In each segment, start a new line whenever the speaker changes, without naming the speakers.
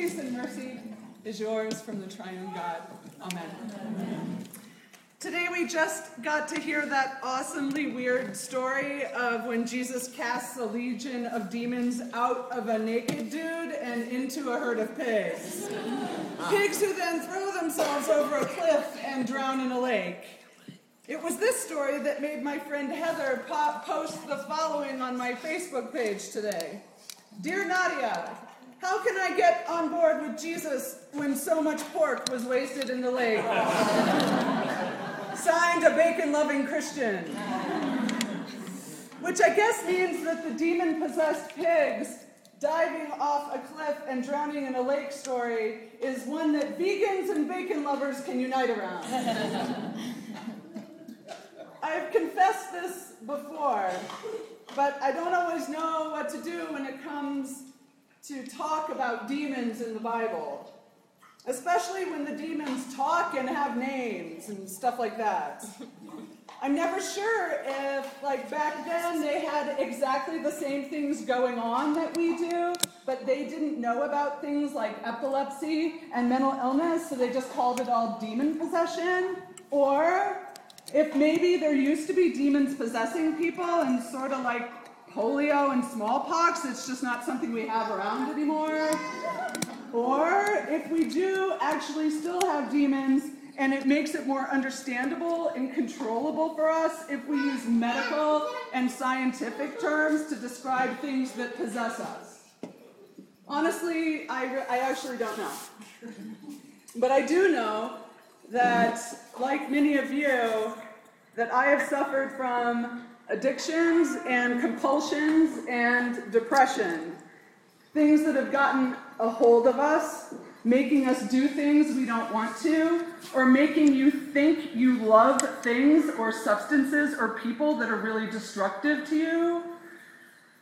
peace and mercy is yours from the triune God. Amen. Today we just got to hear that awesomely weird story of when Jesus casts a legion of demons out of a naked dude and into a herd of pigs. Pigs who then throw themselves over a cliff and drown in a lake. It was this story that made my friend Heather po- post the following on my Facebook page today. Dear Nadia, how can I get on board with Jesus when so much pork was wasted in the lake? Signed a bacon loving Christian. Which I guess means that the demon possessed pigs diving off a cliff and drowning in a lake story is one that vegans and bacon lovers can unite around. I've confessed this before, but I don't always know what to do when it comes to talk about demons in the Bible especially when the demons talk and have names and stuff like that. I'm never sure if, like, back then they had exactly the same things going on that we do, but they didn't know about things like epilepsy and mental illness, so they just called it all demon possession. Or if maybe there used to be demons possessing people and sort of like polio and smallpox, it's just not something we have around anymore. Or if we do actually still have demons, and it makes it more understandable and controllable for us if we use medical and scientific terms to describe things that possess us. Honestly, I, I actually don't know. But I do know that, like many of you, that I have suffered from addictions and compulsions and depression. Things that have gotten a hold of us, making us do things we don't want to, or making you think you love things or substances or people that are really destructive to you.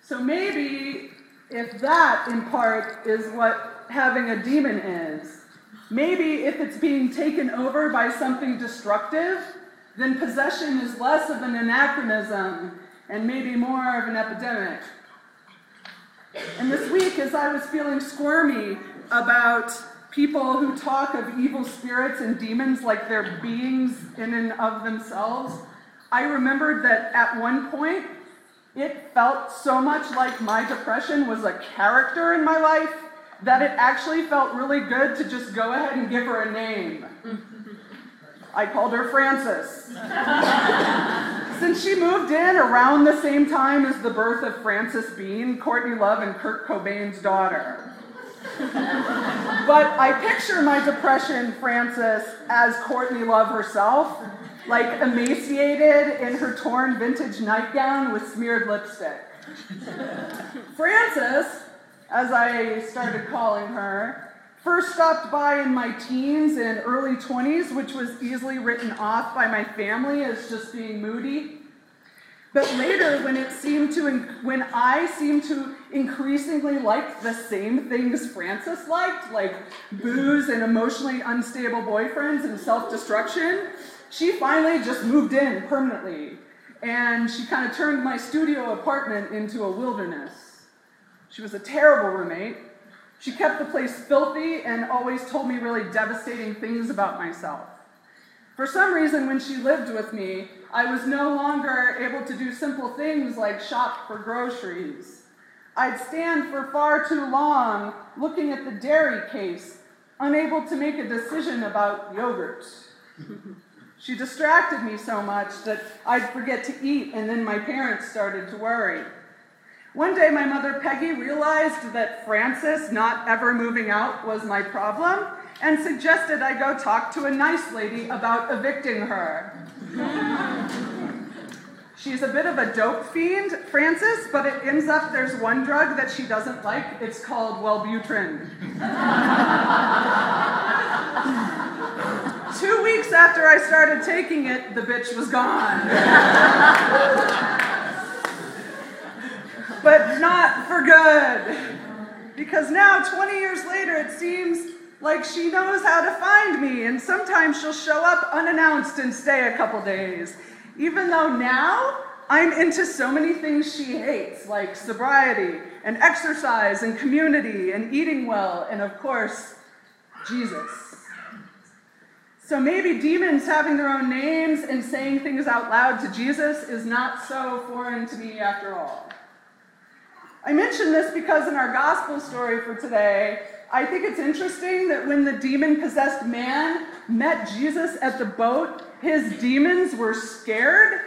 So maybe if that in part is what having a demon is, maybe if it's being taken over by something destructive, then possession is less of an anachronism and maybe more of an epidemic. And this week, as I was feeling squirmy about people who talk of evil spirits and demons like they're beings in and of themselves, I remembered that at one point, it felt so much like my depression was a character in my life that it actually felt really good to just go ahead and give her a name. Mm-hmm. I called her Frances. Since she moved in around the same time as the birth of Frances Bean, Courtney Love, and Kurt Cobain's daughter. but I picture my depression, Frances, as Courtney Love herself, like emaciated in her torn vintage nightgown with smeared lipstick. Frances, as I started calling her, First stopped by in my teens and early 20s, which was easily written off by my family as just being moody. But later, when it seemed to, when I seemed to increasingly like the same things Francis liked, like booze and emotionally unstable boyfriends and self-destruction, she finally just moved in permanently. And she kind of turned my studio apartment into a wilderness. She was a terrible roommate, she kept the place filthy and always told me really devastating things about myself. For some reason, when she lived with me, I was no longer able to do simple things like shop for groceries. I'd stand for far too long looking at the dairy case, unable to make a decision about yogurt. she distracted me so much that I'd forget to eat, and then my parents started to worry. One day, my mother Peggy realized that Frances not ever moving out was my problem and suggested I go talk to a nice lady about evicting her. She's a bit of a dope fiend, Frances, but it ends up there's one drug that she doesn't like. It's called Wellbutrin. Two weeks after I started taking it, the bitch was gone. but not for good. Because now, 20 years later, it seems like she knows how to find me, and sometimes she'll show up unannounced and stay a couple days. Even though now I'm into so many things she hates, like sobriety and exercise and community and eating well, and of course, Jesus. So maybe demons having their own names and saying things out loud to Jesus is not so foreign to me after all. I mention this because in our gospel story for today, I think it's interesting that when the demon possessed man met Jesus at the boat, his demons were scared,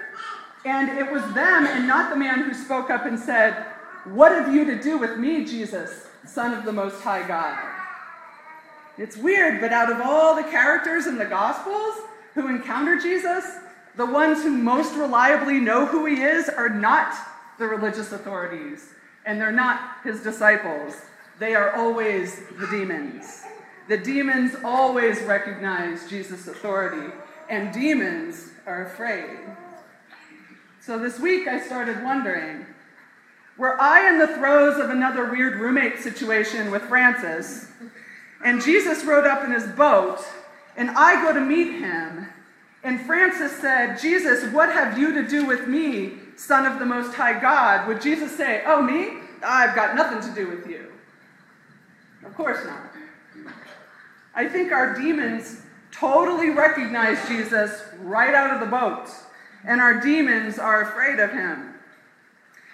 and it was them and not the man who spoke up and said, What have you to do with me, Jesus, Son of the Most High God? It's weird, but out of all the characters in the Gospels who encounter Jesus, the ones who most reliably know who he is are not the religious authorities, and they're not his disciples. They are always the demons. The demons always recognize Jesus' authority, and demons are afraid. So this week I started wondering were I in the throes of another weird roommate situation with Francis, and Jesus rode up in his boat, and I go to meet him, and Francis said, Jesus, what have you to do with me, Son of the Most High God? Would Jesus say, Oh, me? I've got nothing to do with you? Of course not. I think our demons totally recognize Jesus right out of the boat, and our demons are afraid of him.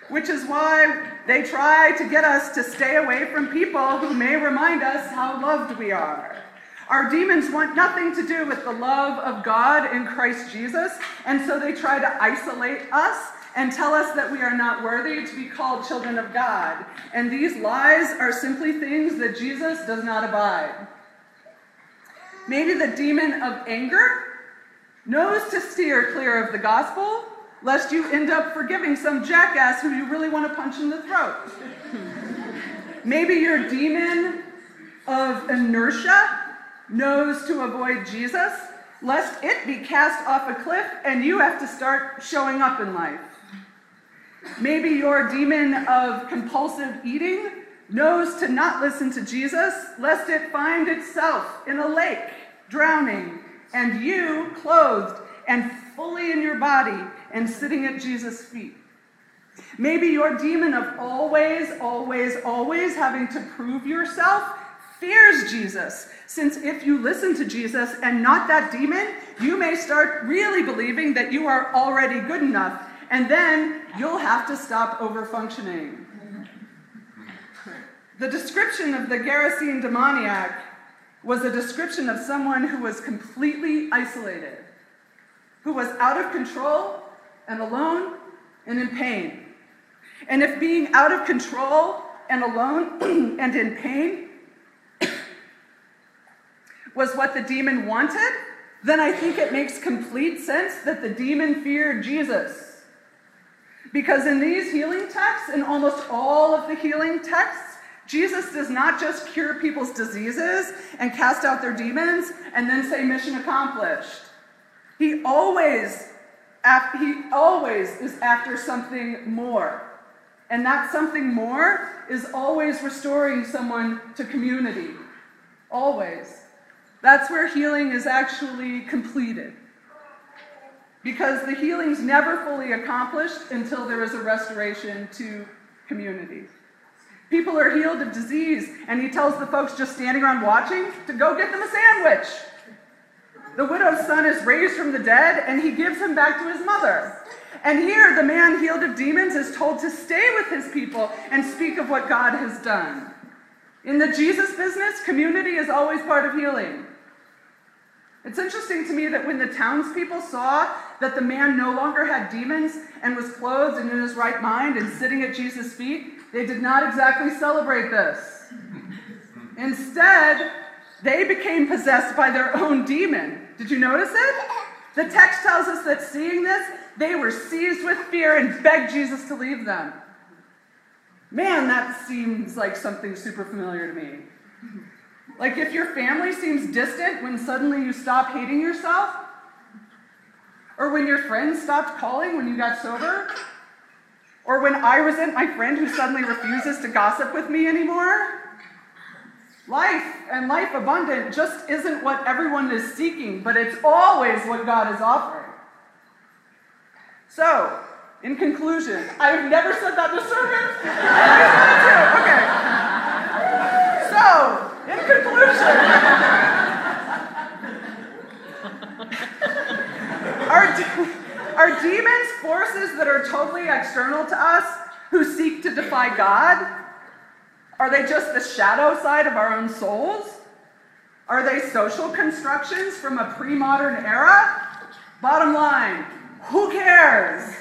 Which is why they try to get us to stay away from people who may remind us how loved we are. Our demons want nothing to do with the love of God in Christ Jesus, and so they try to isolate us and tell us that we are not worthy to be called children of God. And these lies are simply things that Jesus does not abide. Maybe the demon of anger knows to steer clear of the gospel, lest you end up forgiving some jackass who you really want to punch in the throat. Maybe your demon of inertia knows to avoid Jesus, lest it be cast off a cliff and you have to start showing up in life. Maybe your demon of compulsive eating knows to not listen to Jesus, lest it find itself in a lake, drowning, and you clothed and fully in your body and sitting at Jesus' feet. Maybe your demon of always, always, always having to prove yourself fears Jesus, since if you listen to Jesus and not that demon, you may start really believing that you are already good enough and then you'll have to stop overfunctioning. The description of the Gerasene demoniac was a description of someone who was completely isolated, who was out of control and alone and in pain. And if being out of control and alone and in pain was what the demon wanted, then I think it makes complete sense that the demon feared Jesus. Because in these healing texts, in almost all of the healing texts, Jesus does not just cure people's diseases and cast out their demons and then say mission accomplished. He always he always is after something more. And that something more is always restoring someone to community. Always. That's where healing is actually completed because the healing's never fully accomplished until there is a restoration to community. People are healed of disease, and he tells the folks just standing around watching to go get them a sandwich. The widow's son is raised from the dead, and he gives him back to his mother. And here, the man healed of demons is told to stay with his people and speak of what God has done. In the Jesus business, community is always part of healing. It's interesting to me that when the townspeople saw that the man no longer had demons and was clothed and in his right mind and sitting at Jesus' feet, they did not exactly celebrate this. Instead, they became possessed by their own demon. Did you notice it? The text tells us that seeing this, they were seized with fear and begged Jesus to leave them. Man, that seems like something super familiar to me. Like if your family seems distant when suddenly you stop hating yourself, or when your friends stopped calling when you got sober? Or when I resent my friend who suddenly refuses to gossip with me anymore? Life and life abundant just isn't what everyone is seeking, but it's always what God is offering. So, in conclusion, I've never said that in a sermon. okay. So, in conclusion, are, de- are demons forces that are totally external to us who seek to defy God? Are they just the shadow side of our own souls? Are they social constructions from a pre modern era? Bottom line, who cares?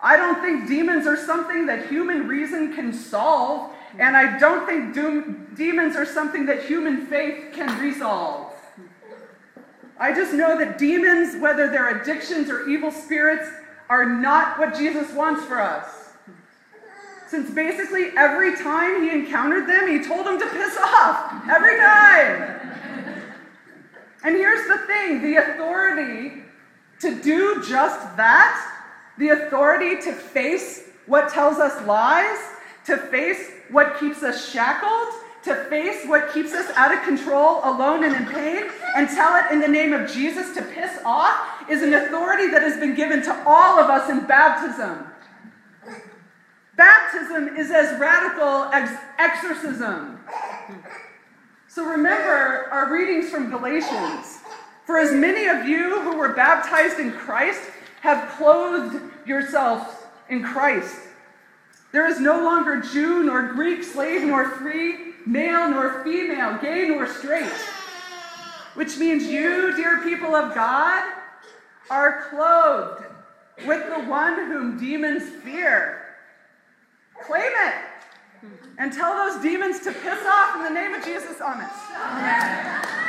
I don't think demons are something that human reason can solve, and I don't think doom, demons are something that human faith can resolve. I just know that demons, whether they're addictions or evil spirits, are not what Jesus wants for us. Since basically every time he encountered them, he told them to piss off. Every time. And here's the thing the authority to do just that, the authority to face what tells us lies, to face what keeps us shackled, to face what keeps us out of control, alone, and in pain, and tell it in the name of Jesus to piss off, is an authority that has been given to all of us in baptism. Baptism is as radical as exorcism. So remember our readings from Galatians. For as many of you who were baptized in Christ have clothed yourselves in Christ. There is no longer Jew nor Greek, slave nor free, male nor female, gay nor straight. Which means you, dear people of God, are clothed with the one whom demons fear. Claim it and tell those demons to piss off in the name of Jesus on it. Amen.